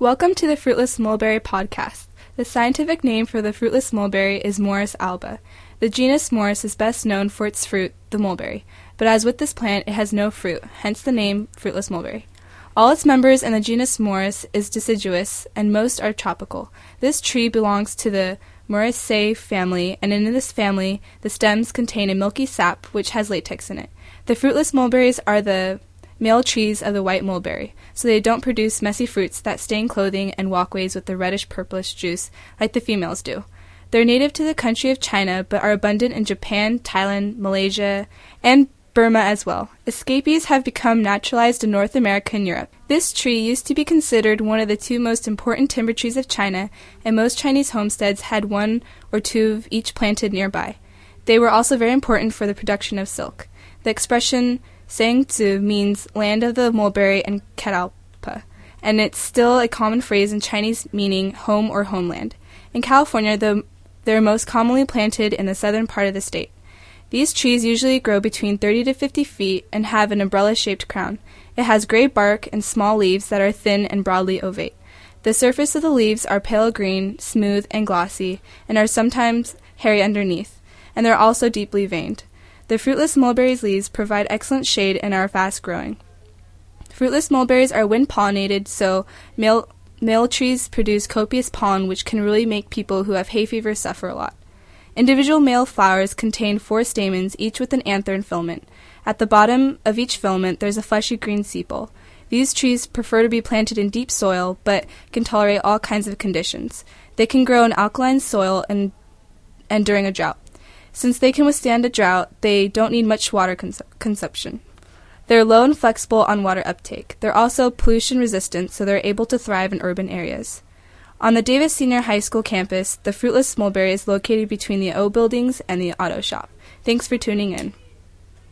Welcome to the Fruitless Mulberry Podcast. The scientific name for the fruitless mulberry is Morus alba. The genus Morus is best known for its fruit, the mulberry, but as with this plant, it has no fruit, hence the name fruitless mulberry. All its members in the genus Morus is deciduous, and most are tropical. This tree belongs to the Moraceae family, and in this family, the stems contain a milky sap which has latex in it. The fruitless mulberries are the male trees of the white mulberry, so they don't produce messy fruits that stain clothing and walkways with the reddish purplish juice like the females do. They're native to the country of China, but are abundant in Japan, Thailand, Malaysia, and Burma as well. Escapees have become naturalized in North America and Europe. This tree used to be considered one of the two most important timber trees of China, and most Chinese homesteads had one or two of each planted nearby. They were also very important for the production of silk. The expression Sangzi means land of the mulberry and catalpa, and it's still a common phrase in Chinese meaning home or homeland. In California, the, they're most commonly planted in the southern part of the state. These trees usually grow between 30 to 50 feet and have an umbrella shaped crown. It has gray bark and small leaves that are thin and broadly ovate. The surface of the leaves are pale green, smooth, and glossy, and are sometimes hairy underneath, and they're also deeply veined. The fruitless mulberry's leaves provide excellent shade and are fast growing. Fruitless mulberries are wind pollinated, so male, male trees produce copious pollen, which can really make people who have hay fever suffer a lot. Individual male flowers contain four stamens, each with an anther filament. At the bottom of each filament, there's a fleshy green sepal. These trees prefer to be planted in deep soil, but can tolerate all kinds of conditions. They can grow in alkaline soil and, and during a drought. Since they can withstand a drought, they don't need much water cons- consumption. They're low and flexible on water uptake. They're also pollution resistant, so they're able to thrive in urban areas. On the Davis Senior High School campus, the fruitless mulberry is located between the O buildings and the auto shop. Thanks for tuning in.